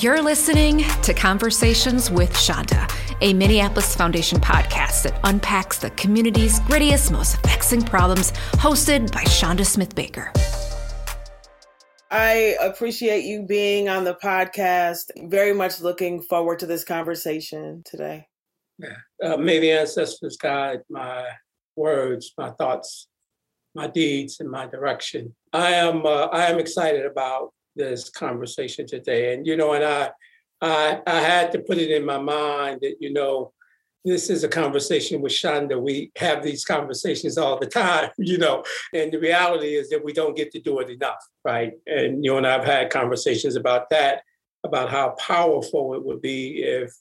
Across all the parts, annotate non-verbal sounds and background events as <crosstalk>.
You're listening to Conversations with Chanda, a Minneapolis Foundation podcast that unpacks the community's grittiest, most vexing problems, hosted by Chanda Smith Baker. I appreciate you being on the podcast. Very much looking forward to this conversation today. Yeah. Uh, may the ancestors guide my words, my thoughts, my deeds, and my direction. I am uh, I am excited about this conversation today. And you know, and I, I, I had to put it in my mind that you know, this is a conversation with Chanda. We have these conversations all the <laughs> time, you know, and the reality is that we don't get to do it enough, right? And you and I've had conversations about that, about how powerful it would be if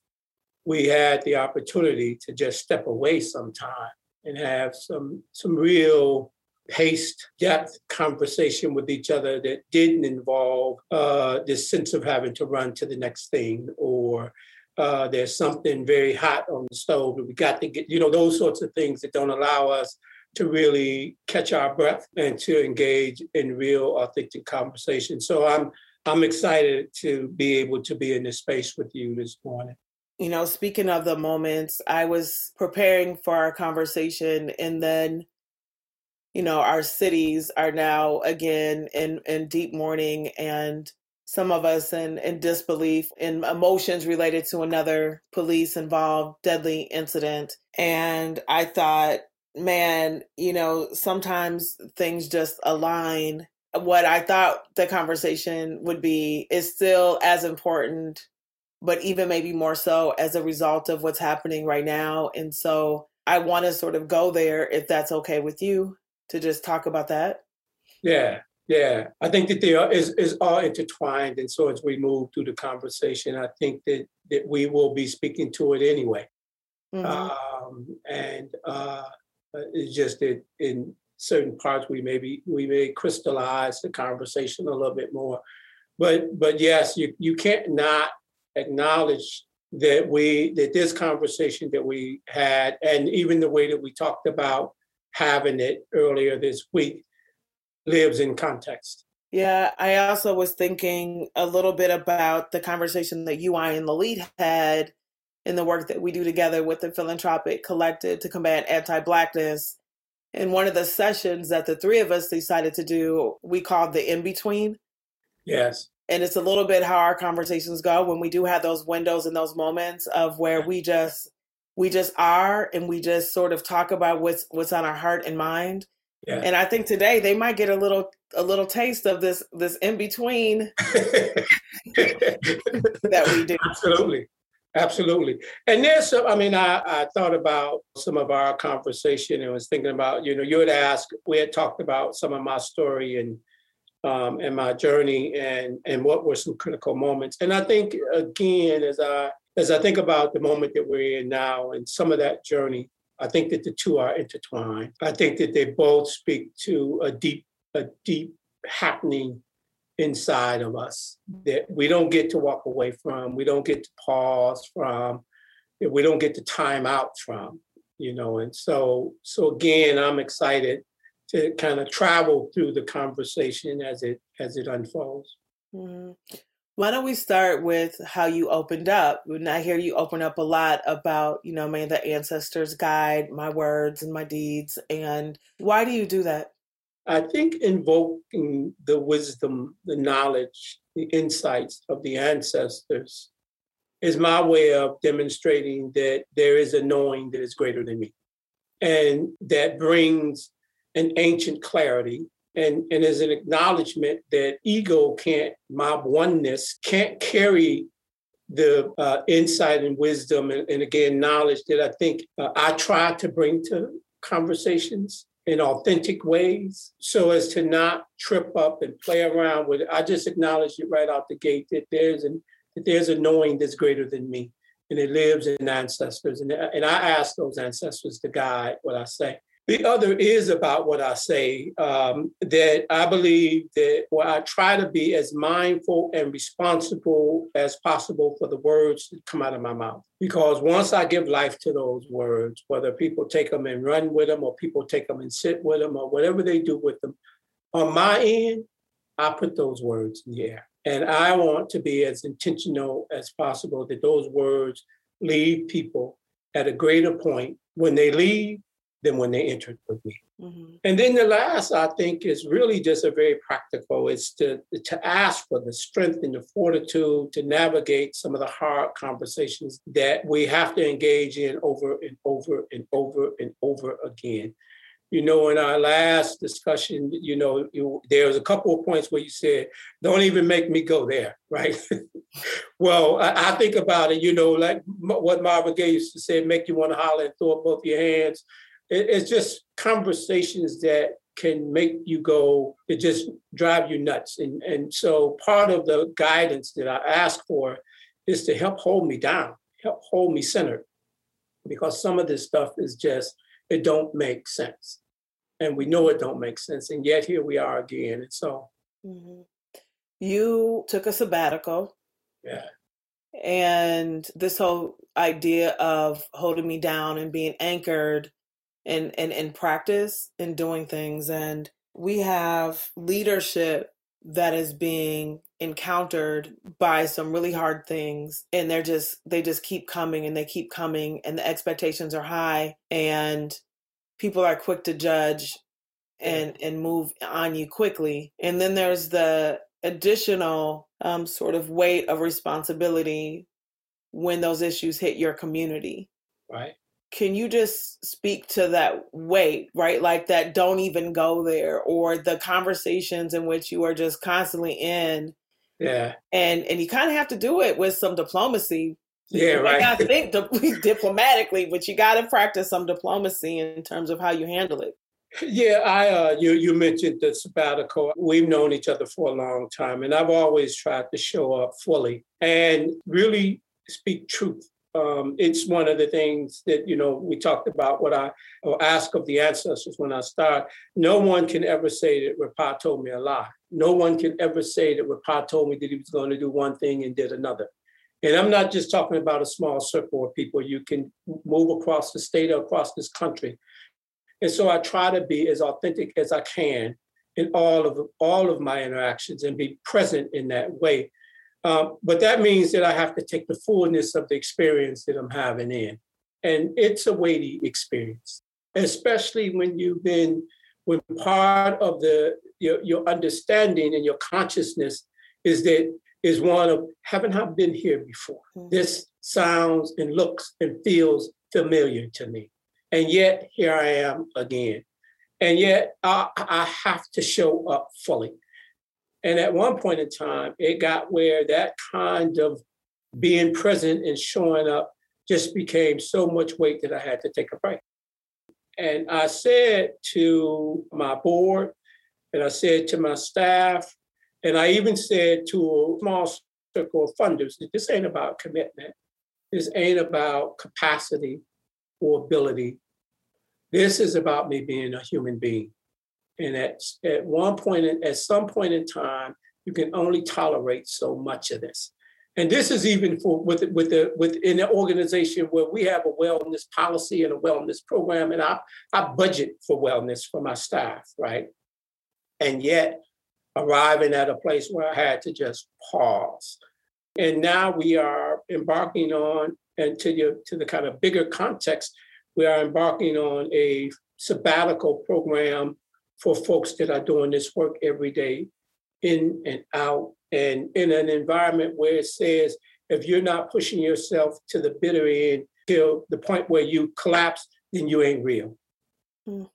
we had the opportunity to just step away sometime and have some some real paced depth conversation with each other that didn't involve uh, this sense of having to run to the next thing or uh, there's something very hot on the stove that we got to get, you know, those sorts of things that don't allow us to really catch our breath and to engage in real authentic conversation. So I'm I'm excited to be able to be in this space with you this morning. You know, speaking of the moments, I was preparing for our conversation and then you know, our cities are now again in, in deep mourning and some of us in, in disbelief in emotions related to another police involved deadly incident. And I thought, man, you know, sometimes things just align. What I thought the conversation would be is still as important, but even maybe more so as a result of what's happening right now. And so I want to sort of go there if that's okay with you to just talk about that? Yeah, yeah. I think that they are is, is all intertwined. And so as we move through the conversation, I think that, that we will be speaking to it anyway. Mm-hmm. Um, and uh, it's just that in certain parts we maybe we may crystallize the conversation a little bit more. But but yes, you you can't not acknowledge that we that this conversation that we had and even the way that we talked about having it earlier this week lives in context. Yeah, I also was thinking a little bit about the conversation that you, I, and the lead had in the work that we do together with the philanthropic collective to combat anti-blackness. In one of the sessions that the three of us decided to do, we called the in between. Yes. And it's a little bit how our conversations go when we do have those windows and those moments of where we just we just are and we just sort of talk about what's what's on our heart and mind. Yeah. and i think today they might get a little a little taste of this this in between <laughs> that we do. Absolutely. Absolutely. And there's some i mean I, I thought about some of our conversation and was thinking about you know you had asked we had talked about some of my story and um, and my journey and and what were some critical moments. And i think again as i as I think about the moment that we're in now and some of that journey, I think that the two are intertwined. I think that they both speak to a deep, a deep happening inside of us that we don't get to walk away from, we don't get to pause from, that we don't get to time out from, you know. And so, so again, I'm excited to kind of travel through the conversation as it as it unfolds. Mm-hmm. Why don't we start with how you opened up? And I hear you open up a lot about, you know, may the ancestors guide my words and my deeds. And why do you do that? I think invoking the wisdom, the knowledge, the insights of the ancestors is my way of demonstrating that there is a knowing that is greater than me. And that brings an ancient clarity and, and as an acknowledgement that ego can't, mob oneness can't carry the uh, insight and wisdom and, and, again knowledge that I think uh, I try to bring to conversations in authentic ways so as to not trip up and play around with it. I just acknowledge it right out the gate that there's an that there's a knowing that's greater than me and it lives in ancestors and, and I ask those ancestors to guide what I say. The other is about what I say, um, that I believe that well, I try to be as mindful and responsible as possible for the words that come out of my mouth. Because once I give life to those words, whether people take them and run with them or people take them and sit with them or whatever they do with them, on my end, I put those words in the air. And I want to be as intentional as possible that those words leave people at a greater point when they leave than when they entered with me. Mm-hmm. And then the last, I think, is really just a very practical. It's to to ask for the strength and the fortitude to navigate some of the hard conversations that we have to engage in over and over and over and over again. You know, in our last discussion, you know, you, there was a couple of points where you said, "Don't even make me go there," right? <laughs> well, I, I, think about it. You know, like what Marvin Gaye used to say, "Make you want to holler and throw up both your hands." It, it's just conversations that can make you go, it just drive you nuts. And, and so part of the guidance that I ask for is to help hold me down, help hold me centered. Because some of this stuff is just, it don't make sense. And we know it don't make sense. And yet here we are again. And so mm-hmm. you took a sabbatical. Yeah. And this whole idea of holding me down and being anchored in, in, in practice in doing things. And we have leadership that is being encountered by some really hard things and they're just they just keep coming and they keep coming and the expectations are high and people are quick to judge and and move on you quickly. And then there's the additional um, sort of weight of responsibility when those issues hit your community. Right can you just speak to that weight right? Like that don't even go there or the conversations in which you are just constantly in yeah. and and you kind of have to do it with some diplomacy. Yeah right. i <laughs> think <laughs> diplomatically but you got to practice some diplomacy in terms of how you handle it. Yeah, I uh, you you mentioned the sabbatical. We've known each other for a long time, and I've always tried to show up fully and really speak truth um, it's one of the things that you know we talked about what I or ask of the ancestors when I start. No one can ever say that Repa told me a lie. No one can ever say that Repa told me that he was going to do one thing and did another. And I'm not just talking about a small circle of people. You can move across the state or across this country. And so I try to be as authentic as I can in all of all of my interactions and be present in that way um, but that means that I have to take the fullness of the experience that I'm having in. And it's a weighty experience, especially when you've been, when part of the your, your understanding and your consciousness is that is one of haven't I been here before? Mm-hmm. This sounds and looks and feels familiar to me. And yet here I am again. And yet I, I have to show up fully. And at one point in time, it got where that kind of being present and showing up just became so much weight that I had to take a break. And I said to my board, and I said to my staff, and I even said to a small circle of funders that this ain't about commitment. This ain't about capacity or ability. This is about me being a human being. And at, at one point, at some point in time, you can only tolerate so much of this. And this is even for with with the within an organization where we have a wellness policy and a wellness program, and I, I budget for wellness for my staff, right? And yet arriving at a place where I had to just pause. And now we are embarking on, and to the to the kind of bigger context, we are embarking on a sabbatical program for folks that are doing this work every day, in and out, and in an environment where it says, if you're not pushing yourself to the bitter end till the point where you collapse, then you ain't real. Mm.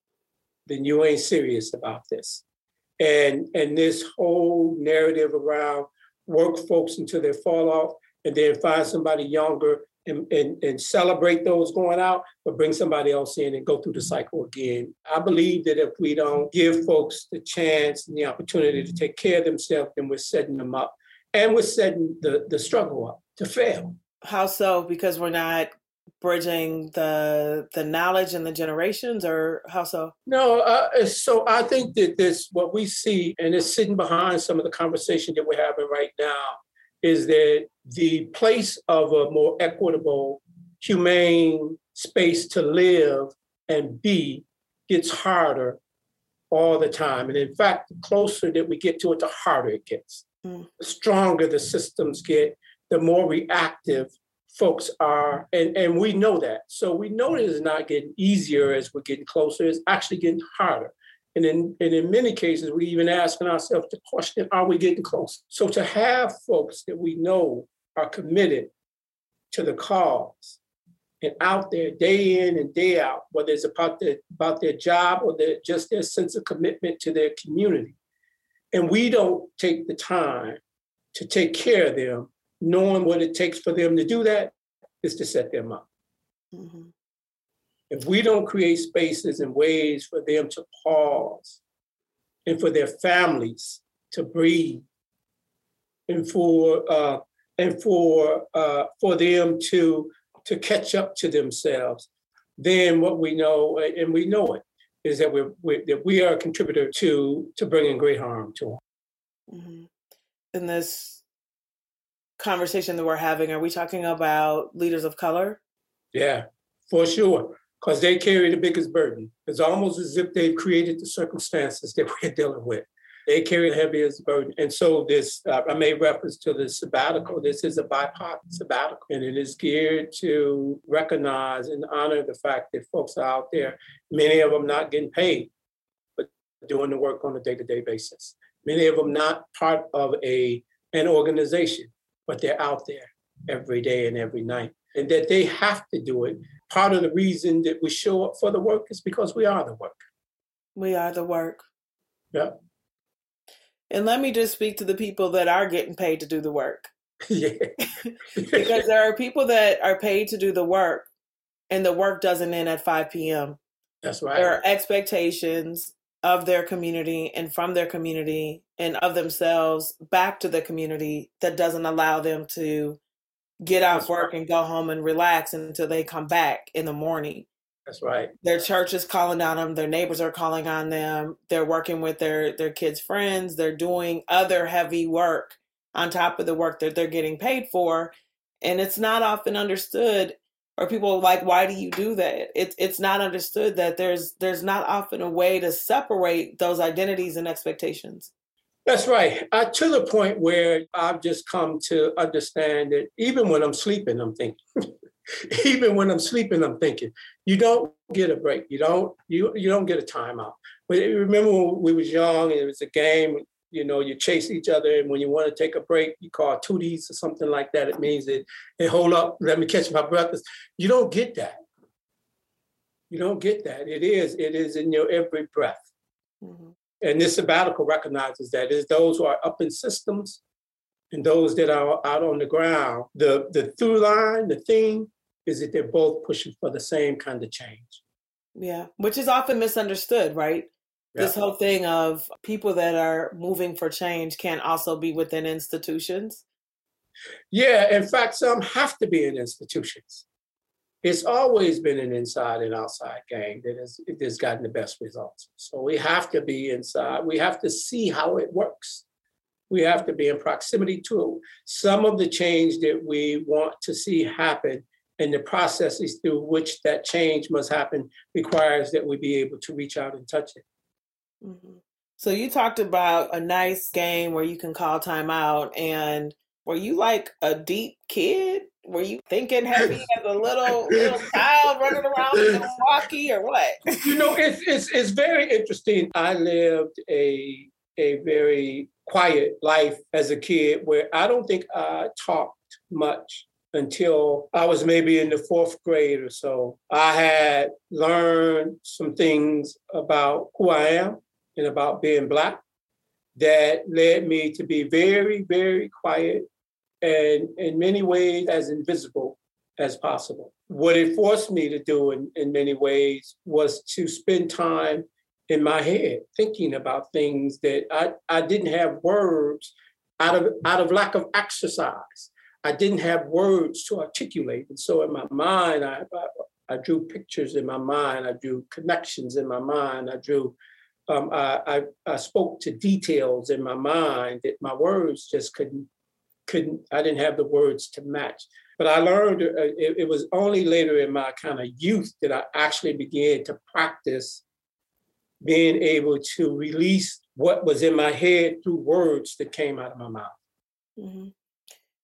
Then you ain't serious about this. And and this whole narrative around work folks until they fall off and then find somebody younger and, and, and celebrate those going out, but bring somebody else in and go through the cycle again. I believe that if we don't give folks the chance and the opportunity to take care of themselves, then we're setting them up and we're setting the, the struggle up to fail. How so? Because we're not bridging the the knowledge and the generations or how so no uh, so i think that this what we see and it's sitting behind some of the conversation that we're having right now is that the place of a more equitable, humane space to live and be gets harder all the time. And in fact, the closer that we get to it, the harder it gets. mm. the stronger the systems get, the more reactive folks are. And, and we know that. So we know it is not getting easier as we're getting closer, it's actually getting harder. And in, and in many cases, we even asking ourselves the question, are we getting close? So to have folks that we know are committed to the cause and out there day in and day out, whether it's about their, about their job or their, just their sense of commitment to their community. And we don't take the time to take care of them, knowing what it takes for them to do that is to set them up. Mm-hmm. If we don't create spaces and ways for them to pause and for their families to breathe and for uh, and for uh, for them to to catch up to themselves, then what we know, and we know it, is that we're, we're that we are a contributor to to bringing great harm to them. Mm-hmm. In this conversation that we're having, are we talking about leaders of color? Yeah, for sure, because they carry the biggest burden. It's almost as if they've created the circumstances that we're dealing with they carry the heaviest burden. And so this, uh, I made reference to the sabbatical. This is a BIPOC sabbatical, and it is geared to recognize and honor the fact that folks are out there, many of them not getting paid, but doing the work on a day-to-day basis. Many of them not part of a an organization, but they're out there every day and every night. And that they have to do it. Part of the reason that we show up for the work is because we are the work. We are the work. Yeah. And let me just speak to the people that are getting paid to do the work. <laughs> <laughs> yeah. because there are people that are paid to do the work and the work doesn't end at 5 p.m. That's right. There are expectations of their community and from their community and of themselves back to the community that doesn't allow them to get off work and go home and relax until they come back in the morning. That's right. Their church is calling on them. Their neighbors are calling on them. They're working with their their kids' friends. They're doing other heavy work on top of the work that they're getting paid for, and it's not often understood. Or people like, why do you do that? It's it's not understood that there's there's not often a way to separate those identities and expectations. That's right. To the point where I've just come to understand that even when I'm sleeping, I'm thinking. <laughs> even when I'm sleeping, I'm thinking, you don't get a break. You don't you you don't get a timeout. But remember when we was young and it was a game, you know, you chase each other, and when you want to take a break, you call tooties or something like that. It means that, hey, hold up, let me catch my breath. You don't get that. You don't get that. It is, it is in your every breath. Mm-hmm. And this sabbatical recognizes that is those who are up in systems and those that are out on the ground. The the through line, the theme is that they're both pushing for the same kind of change. Yeah, which is often misunderstood, right? Yeah. This whole thing of people that are moving for change can also be within institutions. Yeah, in fact, some have to be in institutions. It's always been an inside and outside game that has, that has gotten the best results. So we have to be inside. We have to see how it works. We have to be in proximity to it. Some of the change that we want to see happen and the processes through which that change must happen requires that we be able to reach out and touch it. Mm-hmm. So you talked about a nice game where you can call time out and were you like a deep kid? Were you thinking heavy <laughs> as a little little child running around in Milwaukee or what? you know, it's it's it's very interesting. I lived a a very quiet life as a kid where I don't think I talked much until I was maybe in the fourth grade or so. I had learned some things about who I am and about being Black that led me to be very, very quiet and in many ways as invisible as possible. What it forced me to do in, in many ways was to spend time in my head thinking about things that I, I didn't have words out of out of lack of exercise. I didn't have words to articulate. And so in my mind, I, I, I drew pictures in my mind. I drew connections in my mind. I drew, um, I, I, I, spoke to details in my mind that my words just couldn't, couldn't, I didn't have the words to match. But I learned uh, it, it was only later in my kind of youth that I actually began to practice being able to release what was in my head through words that came out of my mouth. Mm-hmm.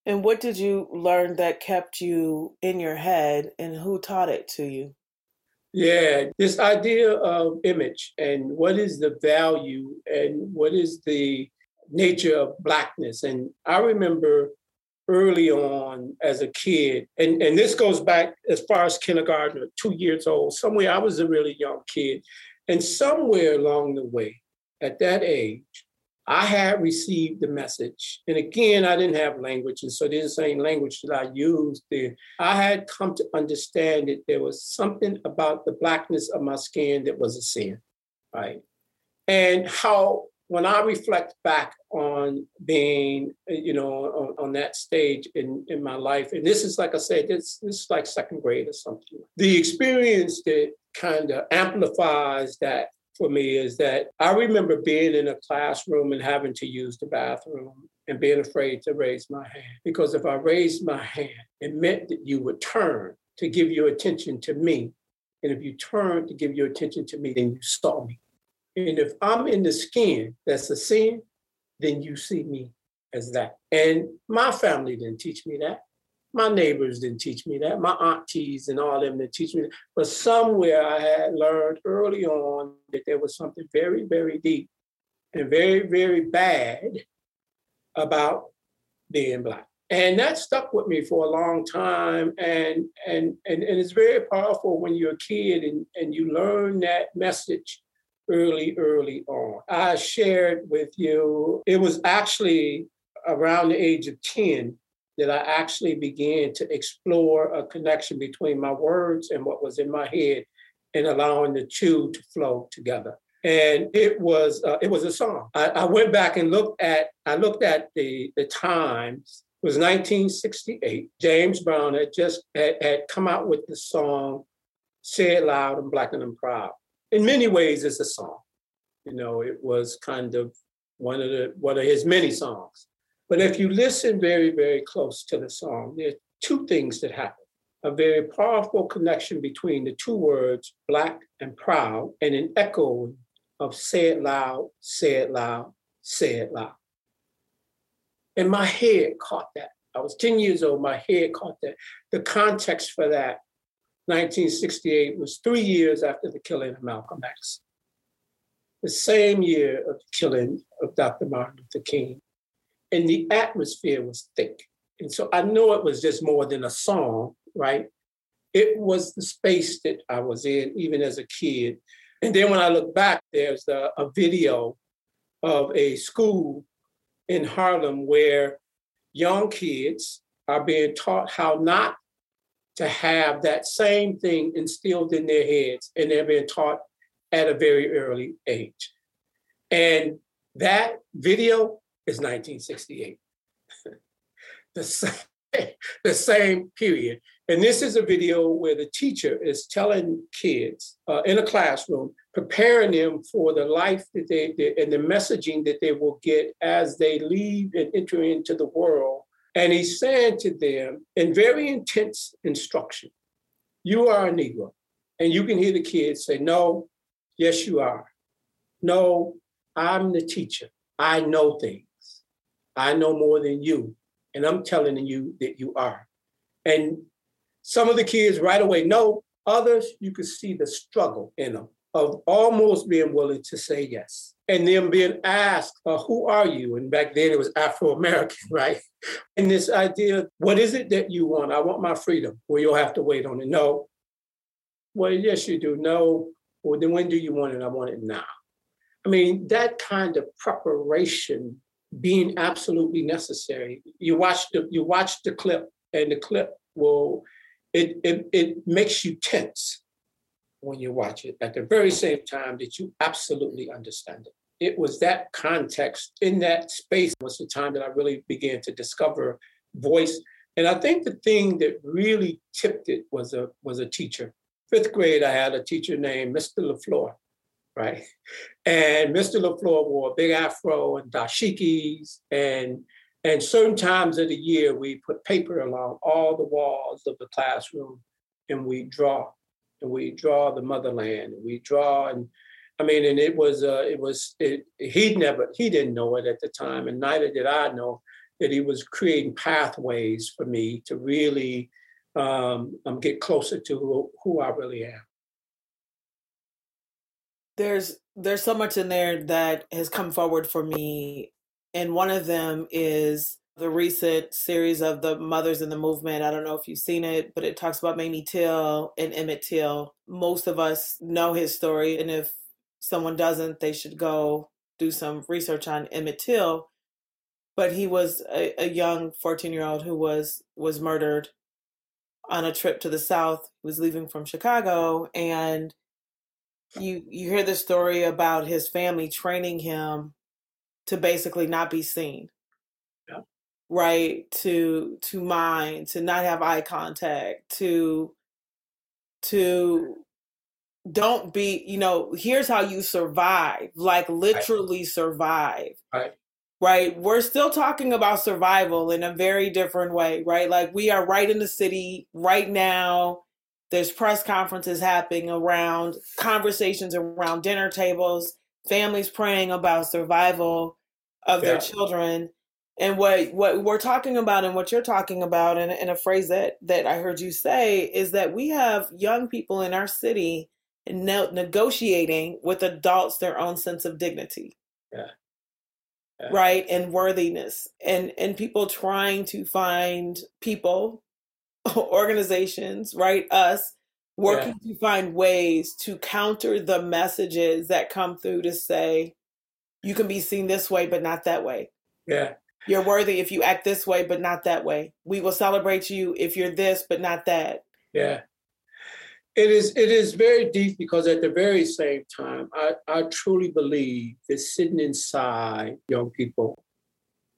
And what did you learn that kept you in your head, and who taught it to you? Yeah, this idea of image and what is the value and what is the nature of blackness. And I remember early on as a kid, and, and this goes back as far as kindergarten, two years old, somewhere I was a really young kid. And somewhere along the way, at that age, I had received the message. And again, I didn't have language, and so the same language that I used there. I had come to understand that there was something about the blackness of my skin that was a sin, right? And how when I reflect back on being, you know, on, on, that stage in, in my life, and this is like I said, this, this is like second grade or something. The experience that kind of amplifies that for me is that I remember being in a classroom and having to use the bathroom and being afraid to raise my hand. Because if I raised my hand, it meant that you would turn to give your attention to me. And if you turned to give your attention to me, then you saw me. And if I'm in the skin that's a sin, then you see me as that. And my family didn't teach me that. My neighbors didn't teach me that. My aunties and all them didn't teach me that. But somewhere I had learned early on that there was something very, very deep and very, very bad about being black. And that stuck with me for a long time. And and and, and it's very powerful when you're a kid and, and you learn that message early, early on. I shared with you, it was actually around the age of 10 that I actually began to explore a connection between my words and what was in my head and allowing the two to flow together. And it was uh, it was a song. I, I, went back and looked at I looked at the the times. It was 1968. James Brown had just had, had come out with the song "Say It Loud" and "Black and I'm Proud." In many ways it's a song. You know, it was kind of one of the one of his many songs. But if you listen very, very close to the song, there are two things that happen. A very powerful connection between the two words, black and proud, and an echo of say it loud, say it loud, say it loud. And my head caught that. I was 10 years old, my head caught that. The context for that 1968 was three years after the killing of Malcolm X. The same year of the killing of Dr. Martin Luther King. And the atmosphere was thick. And so I know it was just more than a song, right? It was the space that I was in, even as a kid. And then when I look back, there's a, a video of a school in Harlem where young kids are being taught how not to have that same thing instilled in their heads and they're being taught at a very early age. And that video is 1968. <laughs> the, same, <laughs> the same period. And this is a video where the teacher is telling kids uh, in a classroom, preparing them for the life that they, they, and the messaging that they will get as they leave and enter into the world and he's saying to them in very intense instruction, You are a Negro. And you can hear the kids say, No, yes, you are. No, I'm the teacher. I know things. I know more than you. And I'm telling you that you are. And some of the kids right away know, others, you could see the struggle in them of almost being willing to say yes and then being asked, uh, who are you? And back then it was Afro American, <laughs> right? And this idea, what is it that you want? I want my freedom. Well, you'll have to wait on it. No. Well, yes, you do. No. Well, then when do you want it? I want it now. I mean, that kind of preparation being absolutely necessary. You watch the you watch the clip, and the clip will it it, it makes you tense when you watch it at the very same time that you absolutely understand it. It was that context in that space was the time that I really began to discover voice. And I think the thing that really tipped it was a was a teacher. Fifth grade, I had a teacher named Mr. LaFleur, right? And Mr. LaFleur wore a big afro and dashikis and and certain times of the year, we put paper along all the walls of the classroom and we draw and we draw the motherland, and we draw and I mean, and it was, uh, it was, it, he never, he didn't know it at the time, and neither did I know that he was creating pathways for me to really um, um, get closer to who, who I really am. There's there's so much in there that has come forward for me, and one of them is the recent series of the Mothers in the Movement. I don't know if you've seen it, but it talks about Mamie Till and Emmett Till. Most of us know his story, and if someone doesn't, they should go do some research on Emmett Till. But he was a, a young 14 year old who was was murdered on a trip to the South. He was leaving from Chicago, and you you hear the story about his family training him to basically not be seen right to to mind to not have eye contact to to don't be you know here's how you survive like literally right. survive right. right? We're still talking about survival in a very different way right? Like we are right in the city right now. There's press conferences happening around conversations around dinner tables families praying about survival of yeah. their children and what what we're talking about and what you're talking about and, and a phrase that that i heard you say is that we have young people in our city ne- negotiating with adults their own sense of dignity yeah. yeah. right and worthiness and and people trying to find people <laughs> organizations right us working yeah. to find ways to counter the messages that come through to say you can be seen this way but not that way yeah you're worthy if you act this way, but not that way. We will celebrate you if you're this, but not that. Yeah. It is it is very deep because at the very same time, I, I truly believe that sitting inside young people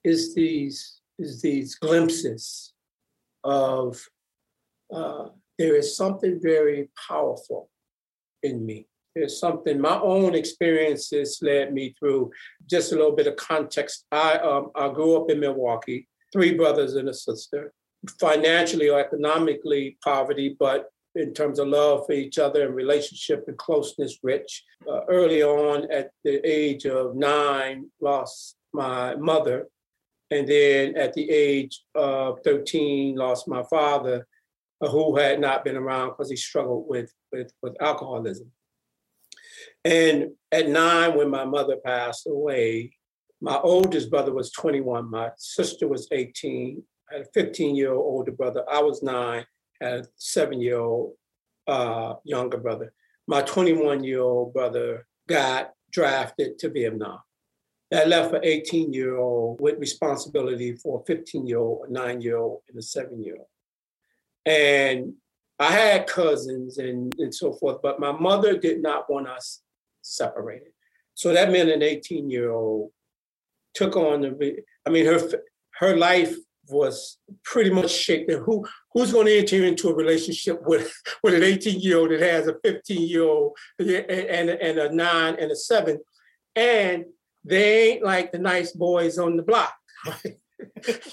is these is these glimpses of uh, there is something very powerful in me. There's something my own experiences led me through. Just a little bit of context. I um, I grew up in Milwaukee, three brothers and a sister. Financially or economically poverty, but in terms of love for each other and relationship and closeness, rich. Uh, early on, at the age of nine, lost my mother, and then at the age of 13, lost my father, uh, who had not been around because he struggled with, with, with alcoholism. And at nine, when my mother passed away, my oldest brother was 21, my sister was 18, I had a 15 year old older brother, I was nine, had a seven year old uh, younger brother. My 21 year old brother got drafted to Vietnam. That left an 18 year old with responsibility for a 15 year old, a nine year old, and a seven year old. And I had cousins and, and so forth, but my mother did not want us separated. So that meant an 18 year old took on the, I mean, her her life was pretty much shaken. Who who's going to enter into a relationship with <laughs> with an 18 year old that has a 15 year old and, and a nine and a seven, and they ain't like the nice boys on the block. <laughs>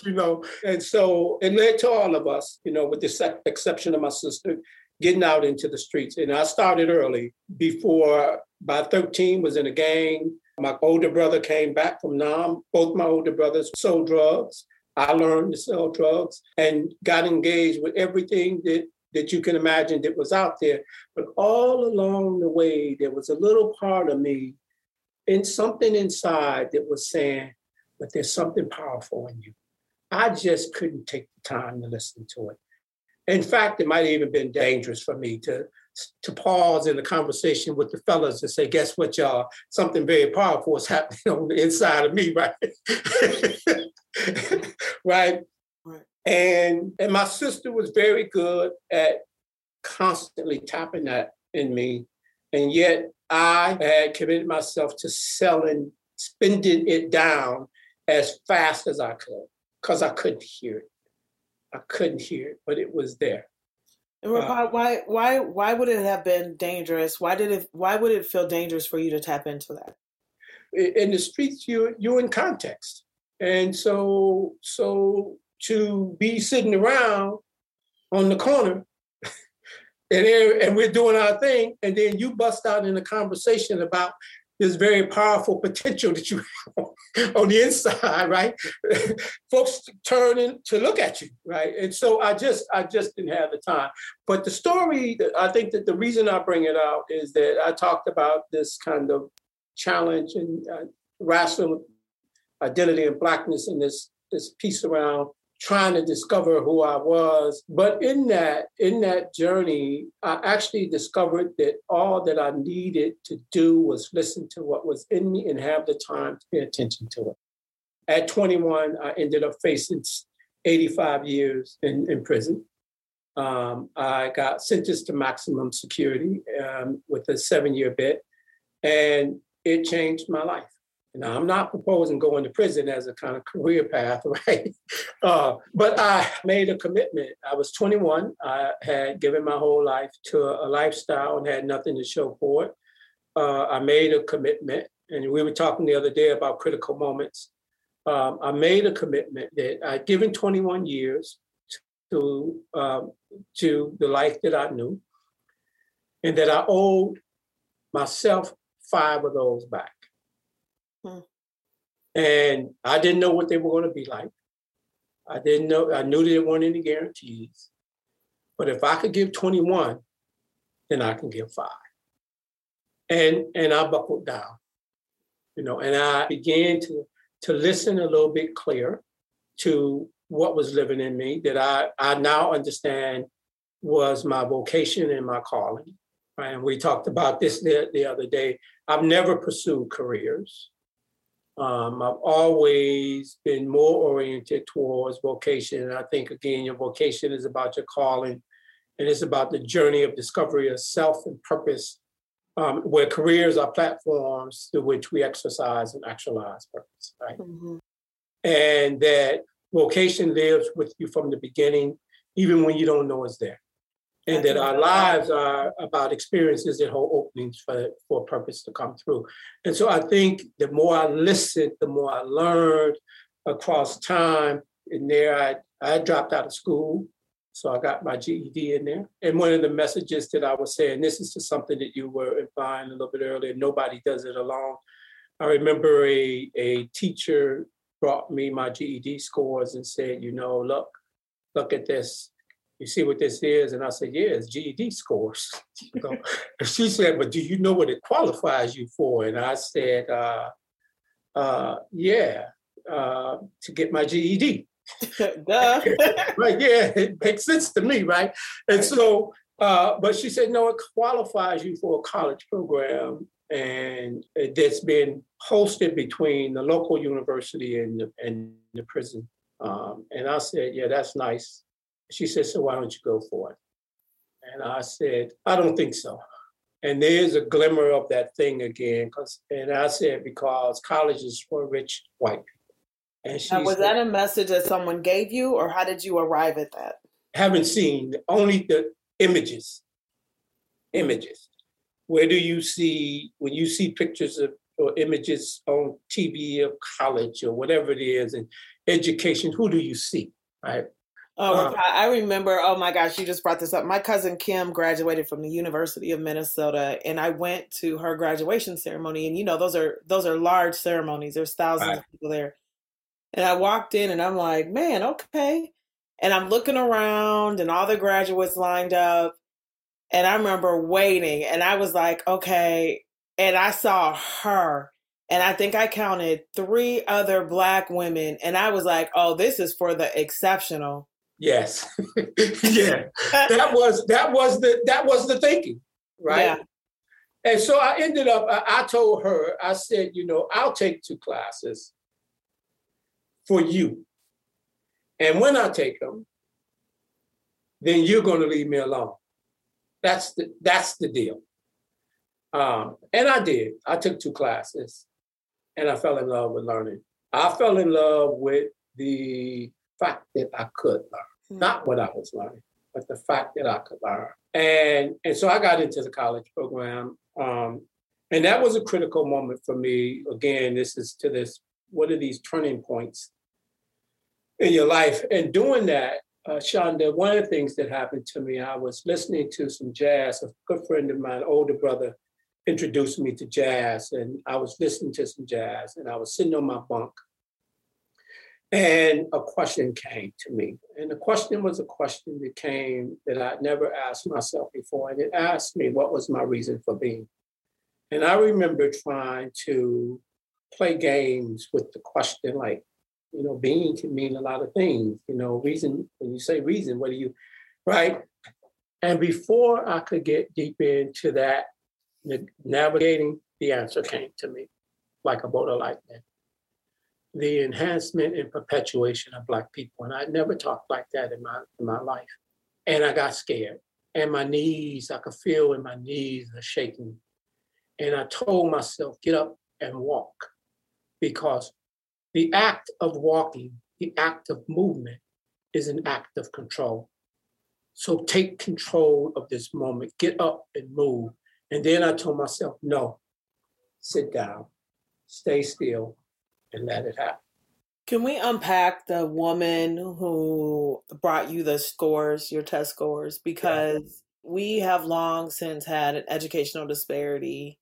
you know, and so it led to all of us, you know, with the exception of my sister, getting out into the streets. And I started early before by 13 was in a gang. My older brother came back from Nam. Both my older brothers sold drugs. I learned to sell drugs and got engaged with everything that, that you can imagine that was out there. But all along the way, there was a little part of me and something inside that was saying, but there's something powerful in you. I just couldn't take the time to listen to it. In fact, it might have even been dangerous for me to to pause in the conversation with the fellas and say, guess what, y'all? Something very powerful is <laughs> happening on the inside of me, right? <laughs> right? right? And and my sister was very good at constantly tapping that in me. And yet I had committed myself to selling, spending it down as fast as I could, because I couldn't hear it. I couldn't hear it, but it was there. And uh, why why why would it have been dangerous? Why did it why would it feel dangerous for you to tap into that? In the streets, you you're in context, and so so to be sitting around on the corner <laughs> and and we're doing our thing, and then you bust out in a conversation about this very powerful potential that you have <laughs> on the inside, right? <laughs> Folks turning to look at you, right? And so I just I just didn't have the time. But the story, I think that the reason I bring it out is that I talked about this kind of challenge and uh, racial identity and blackness in this this piece around trying to discover who I was. But in that, in that journey, I actually discovered that all that I needed to do was listen to what was in me and have the time to pay attention to it. At 21, I ended up facing 85 years in, in prison. Um, I got sentenced to maximum security um, with a seven year bit, and it changed my life. Now, I'm not proposing going to prison as a kind of career path, <laughs> right? Uh, but I made a commitment. I was 21. I had given my whole life to a, lifestyle and had nothing to show for it. Uh, I made a commitment, and we were talking the other day about critical moments. Um, I made a commitment that I'd given 21 years to um, to the life that I knew, and that I owed myself five of those back. Hmm. And I didn't know what they were going to be like. I didn't know, I knew there weren't any guarantees. But if I could give 21, then I can give five. And and I buckled down, you know, and I began to to listen a little bit clearer to what was living in me that I, I now understand was my vocation and my calling. Right? And we talked about this the, the other day. I've never pursued careers. Um, I've always been more oriented towards vocation. And I think, again, your vocation is about your calling and it's about the journey of discovery of self and purpose, um, where careers are platforms through which we exercise and actualize purpose, right? Mm-hmm. And that vocation lives with you from the beginning, even when you don't know it's there and that our lives are about experiences that hold openings for, for purpose to come through. And so I think the more I listened, the more I learned across time. And there I, I dropped out of school. So I got my GED in there. And one of the messages that I was saying, this is just something that you were implying a little bit earlier, nobody does it alone. I remember a, a teacher brought me my GED scores and said, you know, look, look at this you see what this is? And I said, yeah, it's GED scores. <laughs> you know? and she said, but do you know what it qualifies you for? And I said, uh, uh, yeah, uh, to get my GED. <laughs> Duh. <laughs> right, yeah, it makes sense to me, right? And so, uh, but she said, no, it qualifies you for a college program and that's been hosted between the local university and the, and the prison. Um, and I said, yeah, that's nice. She said, So why don't you go for it? And I said, I don't think so. And there's a glimmer of that thing again. And I said, because college is for rich white people. And she now, was said, that a message that someone gave you, or how did you arrive at that? Haven't seen only the images. Images. Where do you see when you see pictures of or images on TV of college or whatever it is and education? Who do you see? Right. Oh uh, I remember, oh my gosh, you just brought this up. My cousin Kim graduated from the University of Minnesota and I went to her graduation ceremony. And you know, those are those are large ceremonies. There's thousands right. of people there. And I walked in and I'm like, man, okay. And I'm looking around and all the graduates lined up. And I remember waiting and I was like, okay. And I saw her and I think I counted three other black women. And I was like, oh, this is for the exceptional. Yes. <laughs> yeah. that was that was the that was the thinking, right? Yeah. And so I ended up, I, I told her, I said, you know, I'll take two classes for you. And when I take them, then you're going to leave me alone. That's the that's the deal. Um, and I did. I took two classes, and I fell in love with learning. I fell in love with the fact that I could learn, mm-hmm. not what I was learning, but the fact that I could learn. And and so I got into the college program, um, and that was a critical moment for me. Again, this is to this. What are these turning points in your life? And doing that, uh, Chanda, one of the things that happened to me, I was listening to some jazz. A good friend of mine, older brother, introduced me to jazz, and I was listening to some jazz, and I was sitting on my bunk, and a question came to me. And the question was a question that came that I'd never asked myself before. And it asked me, what was my reason for being? And I remember trying to play games with the question, like, you know, being can mean a lot of things. You know, reason, when you say reason, what do you, right? And before I could get deep into that, navigating, the answer came to me like a bolt of lightning the enhancement and perpetuation of Black people. And I never talked like that in my, in my life. And I got scared. And my knees, I could feel in my knees are shaking. And I told myself, get up and walk. Because the act of walking, the act of movement, is an act of control. So take control of this moment, get up and move. And then I told myself, no, sit down, stay still, and let it happen. Can we unpack the woman who brought you the scores, your test scores? Because yeah. we have long since had an educational disparity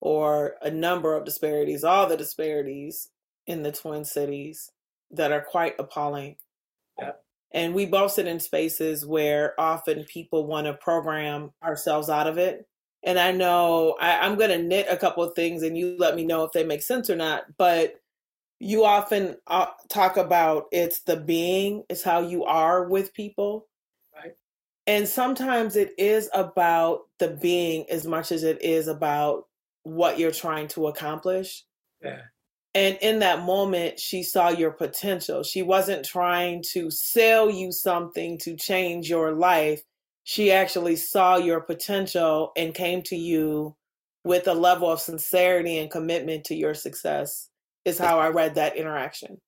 or a number of disparities, all the disparities in the Twin Cities that are quite appalling. Yeah. And we both sit in spaces where often people want to program ourselves out of it. And I know I, am going to knit a couple of things and you let me know if they make sense or not. But you often uh, talk about it's the being, it's how you are with people. Right. And sometimes it is about the being as much as it is about what you're trying to accomplish. Yeah. And in that moment, she saw your potential. She wasn't trying to sell you something to change your life. She actually saw your potential and came to you with a level of sincerity and commitment to your success is how I read that interaction.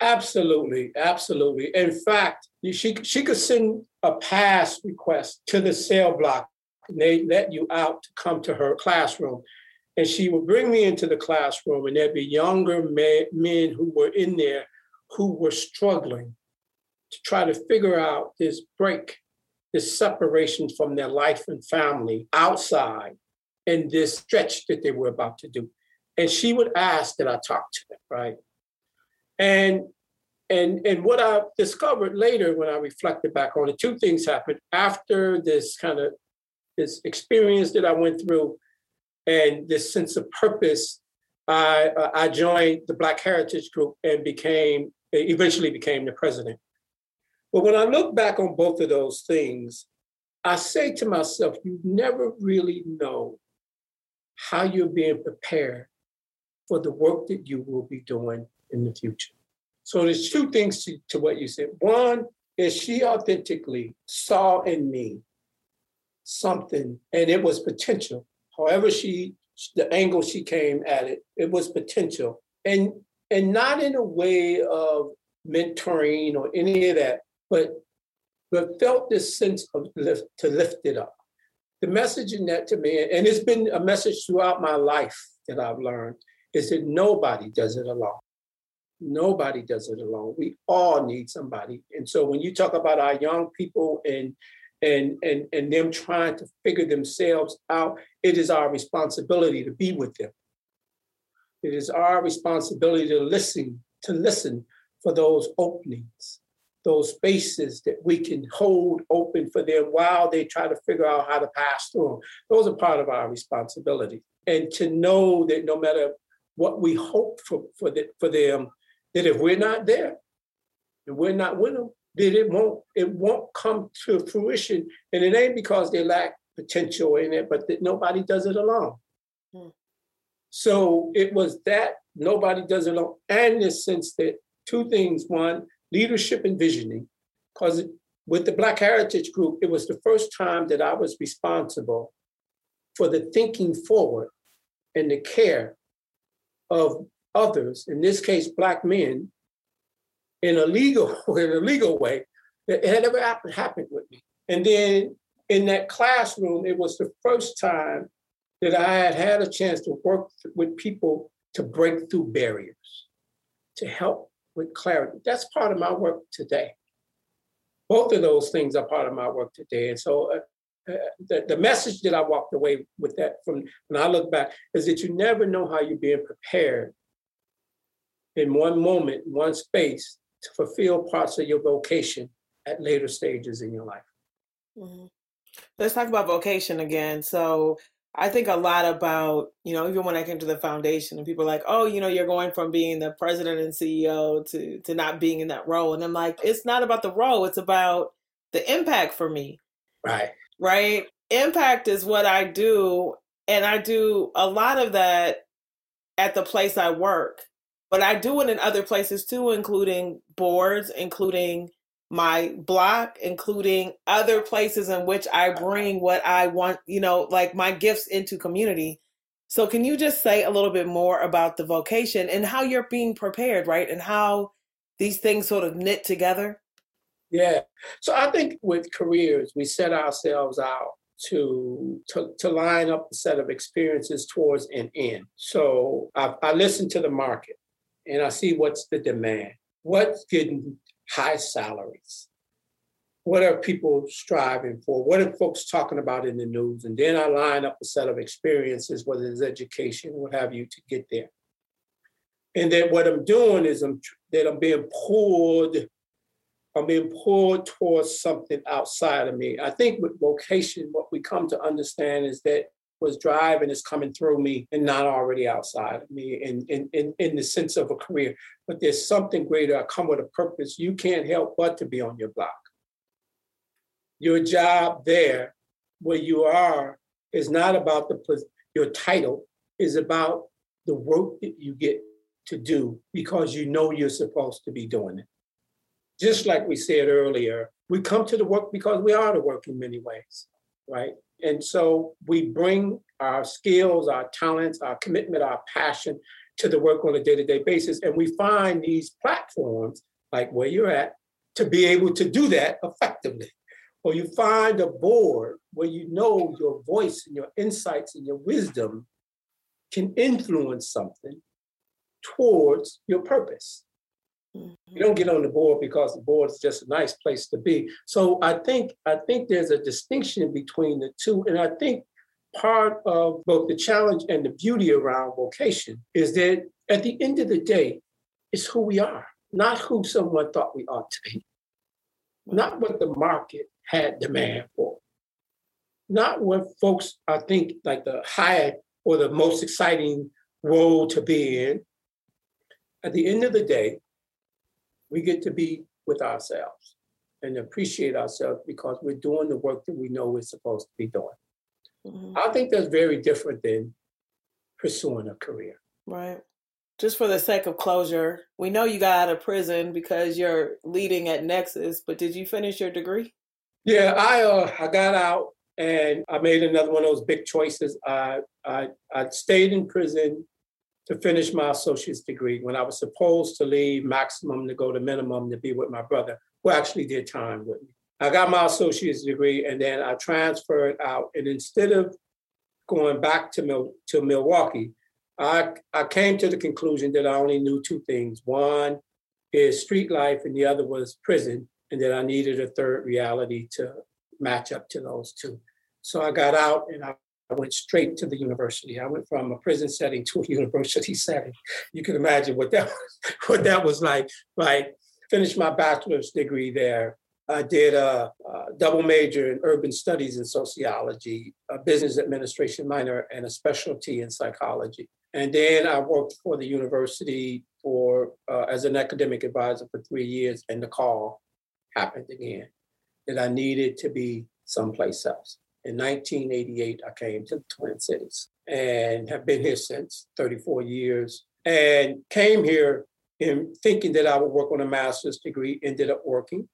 Absolutely, absolutely. In fact, she she could send a pass request to the cell block, and they let you out to come to her classroom, and she would bring me into the classroom, and there'd be younger men, men who were in there who were struggling to try to figure out this break, this separation from their life and family outside, and this stretch that they were about to do and she would ask that I talk to them, right? And and and what I discovered later when I reflected back on it, two things happened after this kind of this experience that I went through, and this sense of purpose. I uh, I joined the Black Heritage Group and became eventually became the president. But when I look back on both of those things, I say to myself, you never really know how you're being prepared for the work that you will be doing in the future. So there's two things to, to what you said. One is she authentically saw in me something and it was potential. However, she the angle she came at it, it was potential. And and not in a way of mentoring or any of that, but but felt this sense of lift, to lift it up. The message in that to me, and it's been a message throughout my life that I've learned, is that nobody does it alone. Nobody does it alone. We all need somebody. And so when you talk about our young people and and and and them trying to figure themselves out, it is our responsibility to be with them. It is our responsibility to listen, to listen for those openings, those spaces that we can hold open for them while they try to figure out how to pass through. Those are part of our responsibility. And to know that no matter what we hope for for, the, for them that if we're not there, if we're not with them, that it won't it won't come to fruition. And it ain't because they lack potential in it, but that nobody does it alone. Hmm. So it was that nobody does it alone, and the sense that two things: one, leadership and visioning, because with the Black Heritage Group, it was the first time that I was responsible for the thinking forward and the care of others, in this case, black men, in a legal <laughs> in a legal way that had never happened, with me. And then in that classroom, it was the first time that I had had a chance to work with people to break through barriers, to help with clarity. That's part of my work today. Both of those things are part of my work today. And so uh, uh, the, the message that I walked away with that from when I look back is that you never know how you're being prepared in one moment, one space to fulfill parts of your vocation at later stages in your life. Mm-hmm. Let's talk about vocation again. So I think a lot about, you know, even when I came to the foundation and people are like, oh, you know, you're going from being the president and CEO to to not being in that role. And I'm like, it's not about the role, it's about the impact for me. Right. Right. Impact is what I do. And I do a lot of that at the place I work. But I do it in other places too, including boards, including my block, including other places in which I bring what I want, you know, like my gifts into community. So, can you just say a little bit more about the vocation and how you're being prepared, right? And how these things sort of knit together? Yeah. So, I think with careers, we set ourselves out to, to, to line up a set of experiences towards an end. So, I, I listen to the market and I see what's the demand. What's getting high salaries. What are people striving for? What are folks talking about in the news? And then I line up a set of experiences, whether it's education, what have you, to get there. And then what I'm doing is I'm that I'm being pulled, I'm being pulled towards something outside of me. I think with vocation, what we come to understand is that was driving is coming through me and not already outside of me in, in, in, in the sense of a career. But there's something greater. I come with a purpose. You can't help but to be on your block. Your job there, where you are, is not about the your title, is about the work that you get to do because you know you're supposed to be doing it. Just like we said earlier, we come to the work because we are the work in many ways, right? And so we bring our skills, our talents, our commitment, our passion to the work on a day to day basis. And we find these platforms, like where you're at, to be able to do that effectively. Or you find a board where you know your voice and your insights and your wisdom can influence something towards your purpose. Mm-hmm. You don't get on the board because the board is just a nice place to be. So I think I think there's a distinction between the two, and I think part of both the challenge and the beauty around vocation is that at the end of the day, it's who we are, not who someone thought we ought to be, not what the market had demand for, not what folks I think like the high or the most exciting role to be in. At the end of the day, we get to be with ourselves and appreciate ourselves because we're doing the work that we know we're supposed to be doing. Mm-hmm. I think that's very different than pursuing a career. Right. Just for the sake of closure, we know you got out of prison because you're leading at Nexus, but did you finish your degree? Yeah, I uh, I got out and I made another one of those big choices. I I, I stayed in prison to finish my associate's degree when I was supposed to leave maximum to go to minimum to be with my brother, who actually did time with me. I got my associate's degree and then I transferred out. And instead of going back to, Mil- to Milwaukee, I, I came to the conclusion that I only knew two things. One is street life, and the other was prison, and that I needed a third reality to match up to those two. So I got out and I I went straight to the university. I went from a prison setting to a <laughs> university setting. You can imagine what that was, <laughs> what that was like. Like finished my bachelor's degree there. I did a, a double major in urban studies and sociology, a business administration minor, and a specialty in psychology. And then I worked for the university for uh, as an academic advisor for three years, and the call happened again that I needed to be someplace else. In 1988, I came to the Twin Cities and have been here since 34 years. And came here in thinking that I would work on a master's degree, ended up working,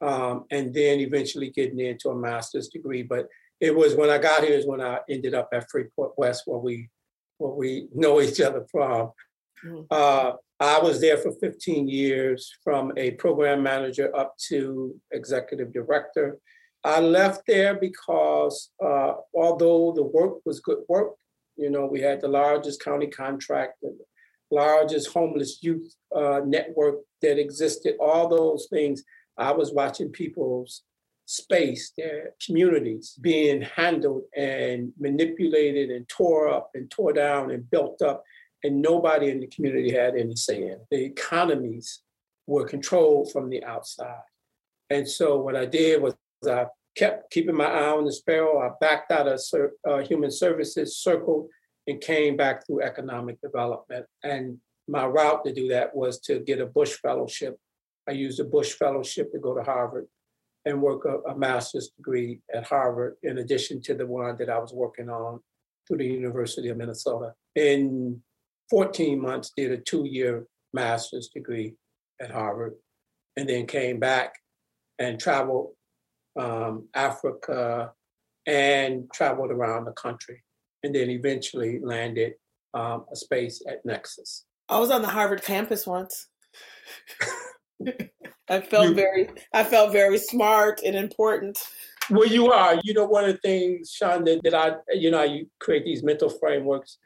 um, and then eventually getting into a master's degree. But it was when I got here is when I ended up at Freeport West, where we where we know each other from. Mm-hmm. Uh, I was there for 15 years, from a program manager up to executive director. I left there because uh, although the work was good work, you know, we had the largest county contract, the largest homeless youth uh, network that existed, all those things. I was watching people's space, their communities being handled and manipulated and tore up and tore down and built up, and nobody in the community had any say in. The economies were controlled from the outside. And so what I did was I kept keeping my eye on the sparrow. I backed out of uh, human services, circled, and came back through economic development. And my route to do that was to get a Bush Fellowship. I used a Bush Fellowship to go to Harvard and work a, a, master's degree at Harvard, in addition to the one that I was working on through the University of Minnesota. In 14 months, did a two-year master's degree at Harvard, and then came back and traveled um, Africa and traveled around the country, and then eventually landed um, a space at Nexus. I was on the Harvard campus once. <laughs> I felt you, very, I felt very smart and important. Well, you are. You know, one of the things, Sean, that, that I, you know, you create these mental frameworks.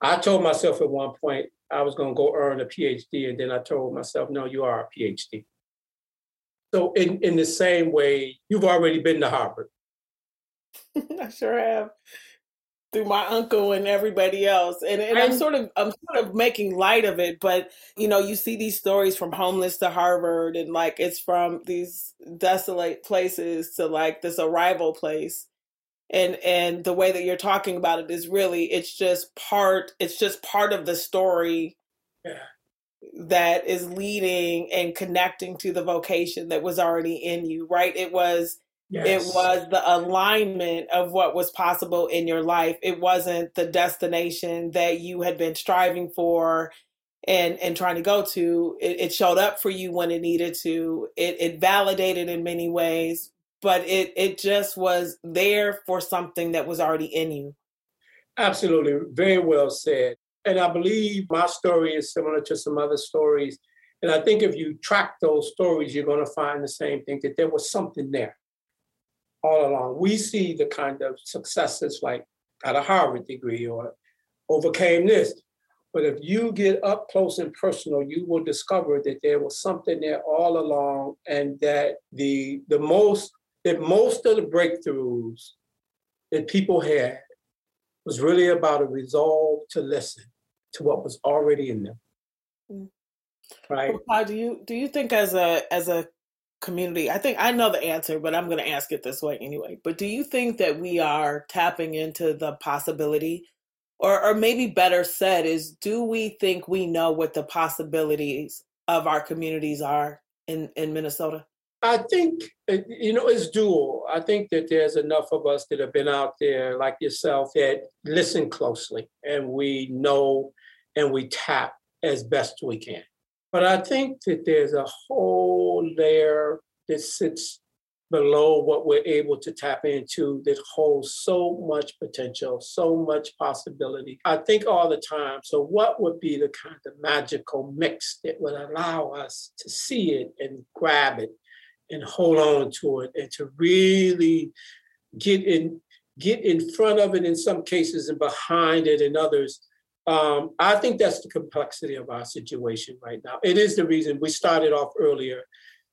I told myself at one point I was going to go earn a PhD, and then I told myself, no, you are a PhD. So, in in the same way, you've already been to Harvard. <laughs> I sure have through my uncle and everybody else and, and i'm sort of i'm sort of making light of it but you know you see these stories from homeless to harvard and like it's from these desolate places to like this arrival place and and the way that you're talking about it is really it's just part it's just part of the story yeah. That is leading and connecting to the vocation that was already in you right it was Yes. It was the alignment of what was possible in your life. It wasn't the destination that you had been striving for and and trying to go to. It, it showed up for you when it needed to. It, it validated in many ways, but it it just was there for something that was already in you. Absolutely, very well said. And I believe my story is similar to some other stories. And I think if you track those stories, you're going to find the same thing that there was something there all along. We see the kind of successes like got a Harvard degree or overcame this. But if you get up close and personal, you will discover that there was something there all along, and that the the most that most of the breakthroughs that people had was really about a resolve to listen to what was already in them. Mm. Right. Well, do you do you think as a as a community? I think I know the answer, but I'm going to ask it this way anyway. But do you think that we are tapping into the possibility, or, or maybe better said, is do we think we know what the possibilities of our communities are in, in Minnesota? I think, uh, you know, it's dual. I think that there's enough of us that have been out there, like yourself, that listen closely and we know and we tap as best we can. But I think that there's a whole layer that sits below what we're able to tap into that holds so much potential, so much possibility. I think all the time. So, what would be the kind of magical mix that would allow us to see it and grab it and hold on to it and to really get in get in front of it in some cases and behind it in others um, I think that's the complexity of our situation right now. It is the reason we started off earlier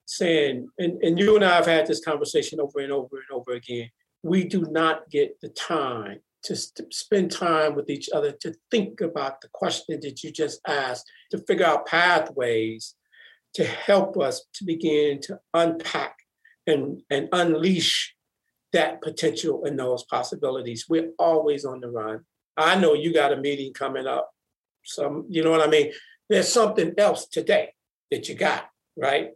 saying, and, and you and I have had this conversation over and over and over again. We do not get the time to st- spend time with each other to think about the question that you just asked, to figure out pathways to help us to begin to unpack and, and unleash that potential and those possibilities. We're always on the run. I know you got a meeting coming up. Some, you know what I mean? There's something else today that you got, right?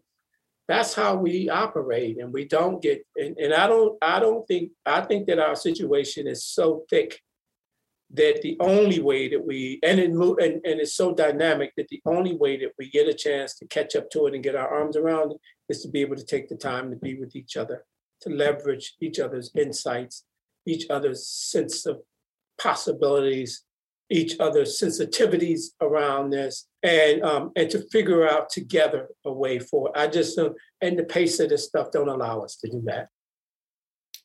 That's how we operate, and we don't get. And, and I don't. I don't think. I think that our situation is so thick that the only way that we and it move and, and it's so dynamic that the only way that we get a chance to catch up to it and get our arms around it is to be able to take the time to be with each other, to leverage each other's insights, each other's sense of possibilities, each other's sensitivities around this, and um, and to figure out together a way forward. I just uh, and the pace of this stuff don't allow us to do that.